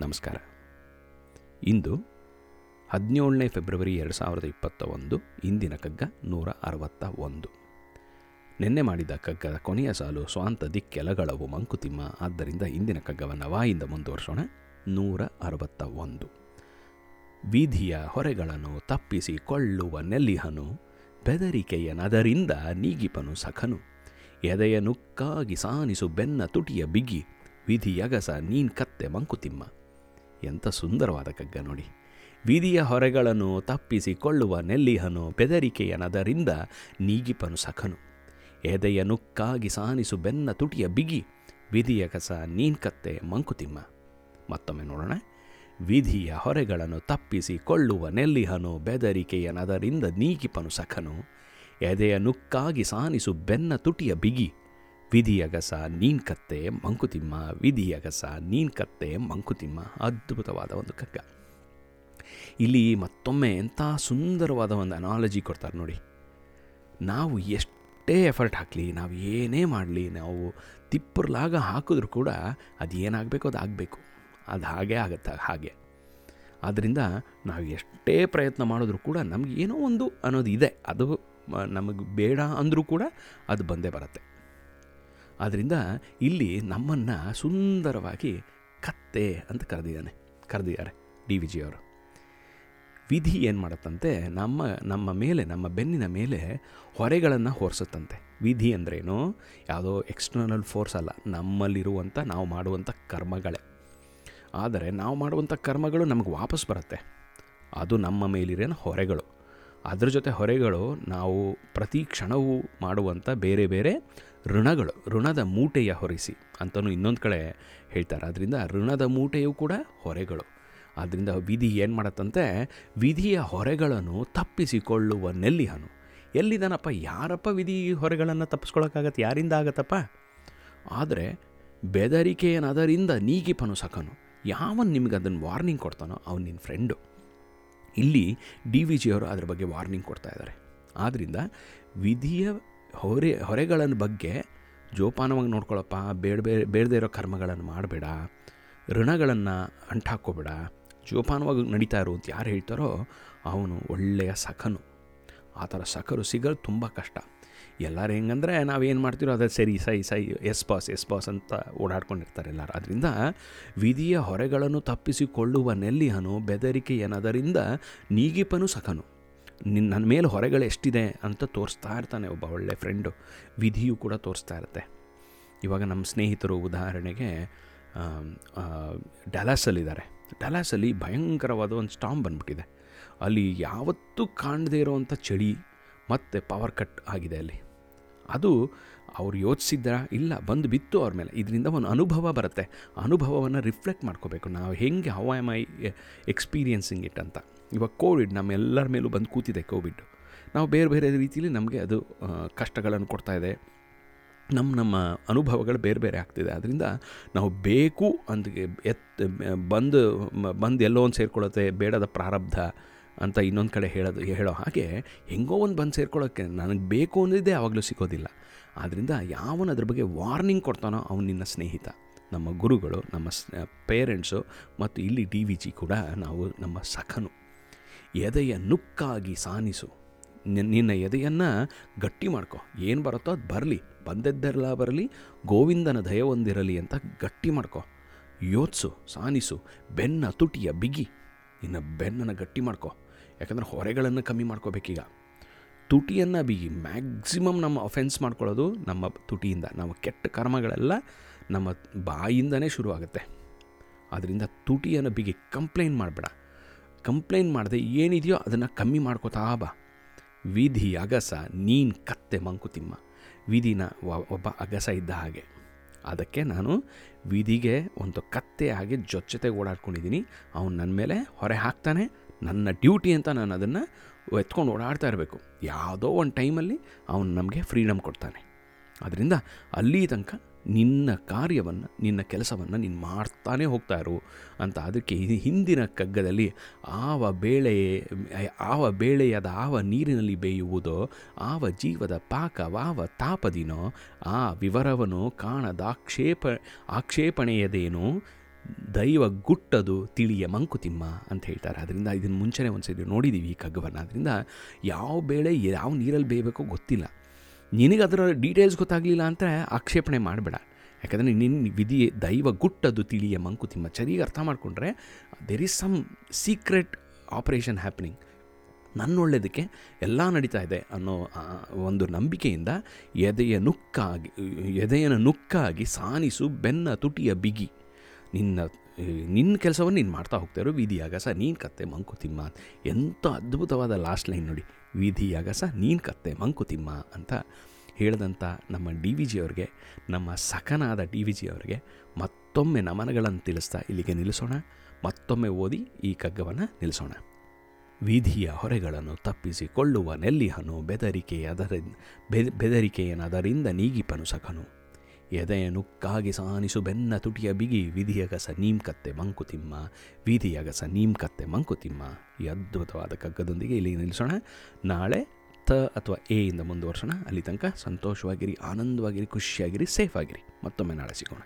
ನಮಸ್ಕಾರ. ಇಂದು ಹದಿನೇಳನೇ ಫೆಬ್ರವರಿ ಎರಡು ಸಾವಿರದ ಇಪ್ಪತ್ತ ಒಂದು ಇಂದಿನ ಕಗ್ಗ ನೂರ ಅರವತ್ತ ಒಂದು. ನಿನ್ನೆ ಮಾಡಿದ ಕಗ್ಗದ ಕೊನೆಯ ಸಾಲು ಸ್ವಾಂತ ದಿಕ್ಕೆಲಗಳವು ಮಂಕುತಿಮ್ಮ. ಆದ್ದರಿಂದ ಇಂದಿನ ಕಗ್ಗವನ್ನು ವಾಯಿಂದ ಮುಂದುವರಿಸೋಣ. ನೂರ ಅರವತ್ತ ಒಂದು. ವಿಧಿಯ ಹೊರೆಗಳನ್ನು ತಪ್ಪಿಸಿ ಕೊಳ್ಳುವ ನೆಲ್ಲಿಹನು, ಬೆದರಿಕೆಯ ನದರಿಂದ ನೀಗಿಪನು ಸಖನು. ಎದೆಯ ನುಕ್ಕಾಗಿ ಸಾನಿಸು ಬೆನ್ನ ತುಟಿಯ ಬಿಗಿ, ವಿಧಿಯಗಸ ನೀನ್ ಕತ್ತೆ ಮಂಕುತಿಮ್ಮ. ಎಂಥ ಸುಂದರವಾದ ಕಗ್ಗ ನೋಡಿ. ಬೀದಿಯ ಹೊರೆಗಳನ್ನು ತಪ್ಪಿಸಿಕೊಳ್ಳುವ ನೆಲ್ಲಿಹನು ಬೆದರಿಕೆಯ ನದರಿಂದ ನೀಗಿಪನು ಸಖನು. ಎದೆಯ ನುಕ್ಕಾಗಿ ಸಾನಿಸು ಬೆನ್ನ ತುಟಿಯ ಬಿಗಿ, ವಿಧಿಯ ಕಸ ನೀನ್ ಕತ್ತೆ ಮಂಕುತಿಮ್ಮ. ಮತ್ತೊಮ್ಮೆ ನೋಡೋಣ. ವಿಧಿಯ ಹೊರೆಗಳನ್ನು ತಪ್ಪಿಸಿಕೊಳ್ಳುವ ನೆಲ್ಲಿಹನು ಬೆದರಿಕೆಯ ನದರಿಂದ ನೀಗಿಪನು ಸಖನು. ಎದೆಯ ನುಕ್ಕಾಗಿ ಸಾನಿಸು ಬೆನ್ನ ತುಟಿಯ ಬಿಗಿ ವಿಧಿಯ ಗಸ ನೀನ್ ಕತ್ತೆ ಮಂಕುತಿಮ್ಮ, ವಿಧಿಯಗಸ ನೀನ್ ಕತ್ತೆ ಮಂಕುತಿಮ್ಮ, ಅದ್ಭುತವಾದ ಒಂದು ಕಗ್ಗ ಇಲ್ಲಿ ಮತ್ತೊಮ್ಮೆ ಎಂಥ ಸುಂದರವಾದ ಒಂದು ಅನಾಲಜಿ ಕೊಡ್ತಾರೆ ನೋಡಿ. ನಾವು ಎಷ್ಟೇ ಎಫರ್ಟ್ ಹಾಕಲಿ, ನಾವು ಏನೇ ಮಾಡಲಿ, ನಾವು ತಿಪ್ಪರ್ಲಾಗ ಹಾಕಿದ್ರೂ ಕೂಡ ಅದು ಏನಾಗಬೇಕು, ಅದು ಆಗಬೇಕು. ಅದು ಹಾಗೆ ಆಗುತ್ತೆ, ಹಾಗೆ. ಆದ್ದರಿಂದ ನಾವು ಎಷ್ಟೇ ಪ್ರಯತ್ನ ಮಾಡಿದ್ರೂ ಕೂಡ ನಮಗೇನೋ ಒಂದು ಅನ್ನೋದು ಇದೆ. ಅದು ನಮಗೆ ಬೇಡ ಅಂದರೂ ಕೂಡ ಅದು ಬಂದೇ ಬರುತ್ತೆ. ಆದ್ದರಿಂದ ಇಲ್ಲಿ ನಮ್ಮನ್ನು ಸುಂದರವಾಗಿ ಕತ್ತೆ ಅಂತ ಕರೆದಿದ್ದಾನೆ, ಕರೆದಿದ್ದಾರೆ ಡಿ ವಿ ಜಿಯವರು ವಿಧಿ ಏನು ಮಾಡುತ್ತಂತೆ, ನಮ್ಮ ನಮ್ಮ ಮೇಲೆ, ನಮ್ಮ ಬೆನ್ನಿನ ಮೇಲೆ ಹೊರೆಗಳನ್ನು ಹೊರಿಸುತ್ತಂತೆ. ವಿಧಿ ಅಂದ್ರೇನು? ಯಾವುದೋ ಎಕ್ಸ್ಟರ್ನಲ್ ಫೋರ್ಸ್ ಅಲ್ಲ ನಮ್ಮಲ್ಲಿರುವಂಥ ನಾವು ಮಾಡುವಂಥ ಕರ್ಮಗಳೇ. ಆದರೆ ನಾವು ಮಾಡುವಂಥ ಕರ್ಮಗಳು ನಮಗೆ ವಾಪಸ್ ಬರುತ್ತೆ. ಅದು ನಮ್ಮ ಮೇಲಿರೋ ಹೊರೆಗಳು. ಅದ್ರ ಜೊತೆ ಹೊರೆಗಳು ನಾವು ಪ್ರತಿ ಕ್ಷಣವೂ ಮಾಡುವಂಥ ಬೇರೆ ಬೇರೆ ಋಣಗಳು, ಋಣದ ಮೂಟೆಯ ಹೊರಿಸಿ ಅಂತಲೂ ಇನ್ನೊಂದು ಕಡೆ ಹೇಳ್ತಾರೆ. ಅದರಿಂದ ಋಣದ ಮೂಟೆಯೂ ಕೂಡ ಹೊರೆಗಳು. ಆದ್ದರಿಂದ ವಿಧಿ ಏನು ಮಾಡತ್ತಂತೆ? ವಿಧಿಯ ಹೊರೆಗಳನ್ನು ತಪ್ಪಿಸಿಕೊಳ್ಳುವ ನೆಲ್ಲಿಹನು. ಎಲ್ಲಿದ್ದಾನಪ್ಪ ಯಾರಪ್ಪ ವಿಧಿ ಹೊರೆಗಳನ್ನು ತಪ್ಪಿಸ್ಕೊಳಕ್ಕಾಗತ್ತೆ? ಯಾರಿಂದ ಆಗತ್ತಪ್ಪ? ಆದರೆ ಬೆದರಿಕೆಯನ್ನದರಿಂದ ನೀಗಿಪನು ಸಕನು ಯಾವನ್ ನಿಮ್ಗೆ ಅದನ್ನು ವಾರ್ನಿಂಗ್ ಕೊಡ್ತಾನೋ ಅವನು ನಿನ್ನ ಫ್ರೆಂಡು. ಇಲ್ಲಿ ಡಿ ವಿ ಜಿಯವರು ಅದ್ರ ಬಗ್ಗೆ ವಾರ್ನಿಂಗ್ ಕೊಡ್ತಾ ಇದ್ದಾರೆ ಆದ್ದರಿಂದ ವಿಧಿಯ ಹೊರೆ ಹೊರೆಗಳ ಬಗ್ಗೆ ಜೋಪಾನವಾಗಿ ನೋಡ್ಕೊಳ್ಳಪ್ಪ ಬೇಡ ಬೇರೆ ಬೇಡದೇ ಇರೋ ಕರ್ಮಗಳನ್ನು ಮಾಡಬೇಡ. ಋಣಗಳನ್ನು ಅಂಟಾಕೋಬೇಡ ಜೋಪಾನವಾಗಿ ನಡೀತಾ ಇರು ಅಂತ ಯಾರು ಹೇಳ್ತಾರೋ ಅವನು ಒಳ್ಳೆಯ ಸಖನು. ಆ ಥರ ಸಖರು ಸಿಗೋದು ತುಂಬ ಕಷ್ಟ. ಎಲ್ಲರೂ ಹೆಂಗಂದರೆ ನಾವೇನು ಮಾಡ್ತೀರೋ ಅದೇ ಸರಿ, ಸೈ ಸೈ, ಎಸ್ ಬಾಸ್ ಎಸ್ ಬಾಸ್ ಅಂತ ಓಡಾಡ್ಕೊಂಡಿರ್ತಾರೆ ಎಲ್ಲರೂ. ಅದರಿಂದ ವಿಧಿಯ ಹೊರೆಗಳನ್ನು ತಪ್ಪಿಸಿಕೊಳ್ಳುವ ನೆಲ್ಲಿಹನು ಬೆದರಿಕೆ ಏನದರಿಂದ ನೀಗಿಪನು ಸಖನು. ನಿನ್ನ ನನ್ನ ಮೇಲೆ ಹೊರೆಗಳು ಎಷ್ಟಿದೆ ಅಂತ ತೋರಿಸ್ತಾ ಇರ್ತಾನೆ ಒಬ್ಬ ಒಳ್ಳೆ ಫ್ರೆಂಡು ವಿಧಿಯು ಕೂಡ ತೋರಿಸ್ತಾ ಇರುತ್ತೆ. ಇವಾಗ ನಮ್ಮ ಸ್ನೇಹಿತರು ಉದಾಹರಣೆಗೆ ಡಲಾಸಲ್ಲಿದ್ದಾರೆ. ಡಲಾಸಲ್ಲಿ ಭಯಂಕರವಾದ ಒಂದು ಸ್ಟಾಮ್ ಬಂದ್ಬಿಟ್ಟಿದೆ. ಅಲ್ಲಿ ಯಾವತ್ತೂ ಕಾಣದೇ ಇರೋವಂಥ ಚಳಿ ಮತ್ತು ಪವರ್ ಕಟ್ ಆಗಿದೆ ಅಲ್ಲಿ. ಅದು ಅವ್ರು ಯೋಚಿಸಿದ್ರ? ಇಲ್ಲ, ಬಂದು ಬಿತ್ತು ಅವ್ರ ಮೇಲೆ. ಇದರಿಂದ ಒಂದು ಅನುಭವ ಬರುತ್ತೆ. ಅನುಭವವನ್ನು ರಿಫ್ಲೆಕ್ಟ್ ಮಾಡ್ಕೋಬೇಕು. ನಾವು ಹೆಂಗೆ how am I experiencing it ಅಂತ. ಇವಾಗ ಕೋವಿಡ್ ನಮ್ಮೆಲ್ಲರ ಮೇಲೂ ಬಂದು ಕೂತಿದೆ ಕೋವಿಡ್. ನಾವು ಬೇರೆ ಬೇರೆ ರೀತಿಯಲ್ಲಿ ನಮಗೆ ಅದು ಕಷ್ಟಗಳನ್ನು ಕೊಡ್ತಾ ಇದೆ. ನಮ್ಮ ನಮ್ಮ ಅನುಭವಗಳು ಬೇರೆ ಬೇರೆ ಆಗ್ತಿದೆ. ಅದರಿಂದ ನಾವು ಬೇಕು ಅಂತ ಎತ್, ಬಂದು ಬಂದು ಎಲ್ಲೋ ಒಂದು ಸೇರ್ಕೊಳ್ಳುತ್ತೆ, ಬೇಡದ ಪ್ರಾರಬ್ಧ ಅಂತ ಇನ್ನೊಂದು ಕಡೆ ಹೇಳೋದು, ಹೇಳೋ ಹಾಗೆ ಹೆಂಗೋ ಒಂದು ಬಂದು ಸೇರ್ಕೊಳ್ಳೋಕ್ಕೆ ನನಗೆ ಬೇಕು ಅಂದಿದ್ದೇ ಯಾವಾಗಲೂ ಸಿಗೋದಿಲ್ಲ. ಆದ್ದರಿಂದ ಯಾವನು ಅದ್ರ ಬಗ್ಗೆ ವಾರ್ನಿಂಗ್ ಕೊಡ್ತಾನೋ ಅವನು ನಿನ್ನ ಸ್ನೇಹಿತ. ನಮ್ಮ ಗುರುಗಳು, ನಮ್ಮ ಪೇರೆಂಟ್ಸು ಮತ್ತು ಇಲ್ಲಿ ಡಿ ವಿ ಜಿ ಕೂಡ ನಾವು ನಮ್ಮ ಸಖನು. ಎದೆಯ ನುಕ್ಕಾಗಿ ಸಾನಿಸು. ನಿನ್ನ ಎದೆಯನ್ನು ಗಟ್ಟಿ ಮಾಡ್ಕೊ. ಏನು ಬರುತ್ತೋ ಅದು ಬರಲಿ. ಬಂದದ್ದೆಲ್ಲ ಬರಲಿ. ಗೋವಿಂದನ ದಯ ಹೊಂದಿರಲಿ ಅಂತ ಗಟ್ಟಿ ಮಾಡ್ಕೊ. ಯೋಚಿಸು, ಸಾನಿಸು. ಬೆನ್ನ ತುಟಿಯ ಬಿಗಿ. ನಿನ್ನ ಬೆನ್ನನ್ನು ಗಟ್ಟಿ ಮಾಡ್ಕೊ. ಯಾಕಂದರೆ ಹೊರೆಗಳನ್ನು ಕಮ್ಮಿ ಮಾಡ್ಕೋಬೇಕೀಗ. ತುಟಿಯನ್ನು ಬಿಗಿ. ಮ್ಯಾಕ್ಸಿಮಮ್ ನಮ್ಮ ಅಫೆನ್ಸ್ ಮಾಡ್ಕೊಳ್ಳೋದು ನಮ್ಮ ತುಟಿಯಿಂದ. ನಮ್ಮ ಕೆಟ್ಟ ಕರ್ಮಗಳೆಲ್ಲ ನಮ್ಮ ಬಾಯಿಂದನೇ ಶುರುವಾಗುತ್ತೆ. ಆದ್ದರಿಂದ ತುಟಿಯನ್ನು ಬಿಗಿ ಕಂಪ್ಲೇಂಟ್ ಮಾಡಬೇಡ. ಕಂಪ್ಲೇಂಟ್ ಮಾಡದೆ ಏನಿದೆಯೋ ಅದನ್ನು ಕಮ್ಮಿ ಮಾಡ್ಕೋತಾ ಬಾ. ವಿಧಿ ಅಗಸ, ನೀನು ಕತ್ತೆ ಮಂಕುತಿಮ್ಮ. ವಿಧಿನ ಒಬ್ಬ ಅಗಸ ಇದ್ದ ಹಾಗೆ. ಅದಕ್ಕೆ ನಾನು ವಿಧಿಗೆ ಒಂದು ಕತ್ತೆ ಹಾಗೆ ಜೊತೆಗೆ ಓಡಾಡ್ಕೊಂಡಿದ್ದೀನಿ ಅವನು ನನ್ನ ಮೇಲೆ ಹೊರೆ ಹಾಕ್ತಾನೆ. ನನ್ನ ಡ್ಯೂಟಿ ಅಂತ ನಾನು ಅದನ್ನು ಎತ್ಕೊಂಡು ಓಡಾಡ್ತಾ ಇರಬೇಕು. ಯಾವುದೋ ಒಂದು ಟೈಮಲ್ಲಿ ಅವನು ನಮಗೆ ಫ್ರೀಡಮ್ ಕೊಡ್ತಾನೆ. ಅದರಿಂದ ಅಲ್ಲಿ ತನಕ ನಿನ್ನ ಕಾರ್ಯವನ್ನು, ನಿನ್ನ ಕೆಲಸವನ್ನು ನೀನು ಮಾಡ್ತಾನೆ ಹೋಗ್ತಾ ಇರು ಅಂತ ಅದಕ್ಕೆ ಹಿಂದಿನ ಕಗ್ಗದಲ್ಲಿ ಆವ ಬೇಳೆ, ಆವ ಬೇಳೆಯಾದ ಆವ ನೀರಿನಲ್ಲಿ ಬೇಯುವುದೋ, ಆವ ಜೀವದ ಪಾಕ ವಾವ ತಾಪದಿನೋ, ಆ ವಿವರವನ್ನು ಕಾಣದ ಆಕ್ಷೇಪ ಆಕ್ಷೇಪಣೆಯದೇನು? ದೈವ ಗುಟ್ಟದು ತಿಳಿಯ ಮಂಕುತಿಮ್ಮ ಅಂತ ಹೇಳ್ತಾರೆ. ಅದರಿಂದ ಇದನ್ನು ಮುಂಚೆನೇ ಒಂದು ಸರಿ ನೋಡಿದ್ದೀವಿ ಈ ಕಗ್ಗವನ್ನು. ಅದರಿಂದ ಯಾವ ಬೇಳೆ, ಯಾವ ನೀರಲ್ಲಿ ಬೇಯಬೇಕೋ ಗೊತ್ತಿಲ್ಲ. ನಿನಗೆ ಅದರ ಡೀಟೇಲ್ಸ್ ಗೊತ್ತಾಗಲಿಲ್ಲ ಅಂತ ಆಕ್ಷೇಪಣೆ ಮಾಡಬೇಡ. ಯಾಕಂದರೆ ನಿನ್ನ ವಿಧಿ, ದೈವ ಗುಟ್ಟದು ತಿಳಿಯ ಮಂಕುತಿಮ್ಮ ಸರಿಯಾಗಿ ಅರ್ಥ ಮಾಡಿಕೊಂಡ್ರೆ there is some secret operation happening ನನ್ನ ಒಳ್ಳೆಯದಕ್ಕೆ ಎಲ್ಲ ನಡೀತಾ ಇದೆ ಅನ್ನೋ ಒಂದು ನಂಬಿಕೆಯಿಂದ ಎದೆಯ ನುಕ್ಕಾಗಿ ಎದೆಯನ್ನು ನುಕ್ಕಾಗಿ ಸಾನಿಸು ಬೆನ್ನ ತುಟಿಯ ಬಿಗಿ. ನಿನ್ನ ನಿನ್ನ ಕೆಲಸವನ್ನು ನೀನು ಮಾಡ್ತಾ ಹೋಗ್ತಾರೋ ವಿಧಿಯಾಗಸ ನೀನು ಕತ್ತೆ ಮಂಕುತಿಮ್ಮ ಎಂಥ ಅದ್ಭುತವಾದ ಲಾಸ್ಟ್ ಲೈನ್ ನೋಡಿ. ವಿಧಿಯಾಗಸ ನೀನು ಕತ್ತೆ ಮಂಕುತಿಮ್ಮ ಅಂತ ಹೇಳಿದಂಥ ನಮ್ಮ ಡಿ ವಿ ಜಿ ಅವ್ರಿಗೆ, ನಮ್ಮ ಸಖನಾದ ಡಿ ವಿ ಜಿ ಅವ್ರಿಗೆ ಮತ್ತೊಮ್ಮೆ ನಮನಗಳನ್ನು ತಿಳಿಸ್ತಾ ಇಲ್ಲಿಗೆ ನಿಲ್ಲಿಸೋಣ. ಮತ್ತೊಮ್ಮೆ ಓದಿ ಈ ಕಗ್ಗವನ್ನು ನಿಲ್ಲಿಸೋಣ. ವಿಧಿಯ ಹೊರೆಗಳನ್ನು ತಪ್ಪಿಸಿಕೊಳ್ಳುವ ನೆಲ್ಲಿಹನು ಬೆದರಿಕೆಯದರ ಬೆದರಿಕೆಯನದರಿಂದ ನೀಗಿಪನು ಸಖನು. ಎದೆಯ ನುಕ್ಕಾಗಿ ಸಾನಿಸು ಬೆನ್ನ ತುಟಿಯ ಬಿಗಿ ವಿಧಿಯಗಸ ನೀಮ್ಕತ್ತೆ ಮಂಕುತಿಮ್ಮ, ವಿಧಿಯಗಸ ನೀಮ್ಕತ್ತೆ ಮಂಕುತಿಮ್ಮ. ಈ ಅದ್ಭುತವಾದ ಕಗ್ಗದೊಂದಿಗೆ ಇಲ್ಲಿ ನಿಲ್ಲಿಸೋಣ. ನಾಳೆ ತ ಅಥವಾ ಎ ಇಂದ ಮುಂದುವರ್ಸೋಣ. ಅಲ್ಲಿ ತನಕ ಸಂತೋಷವಾಗಿರಿ, ಆನಂದವಾಗಿರಿ, ಖುಷಿಯಾಗಿರಿ ಸೇಫ್ ಆಗಿರಿ ಮತ್ತೊಮ್ಮೆ ನಾಳೆ ಸಿಗೋಣ.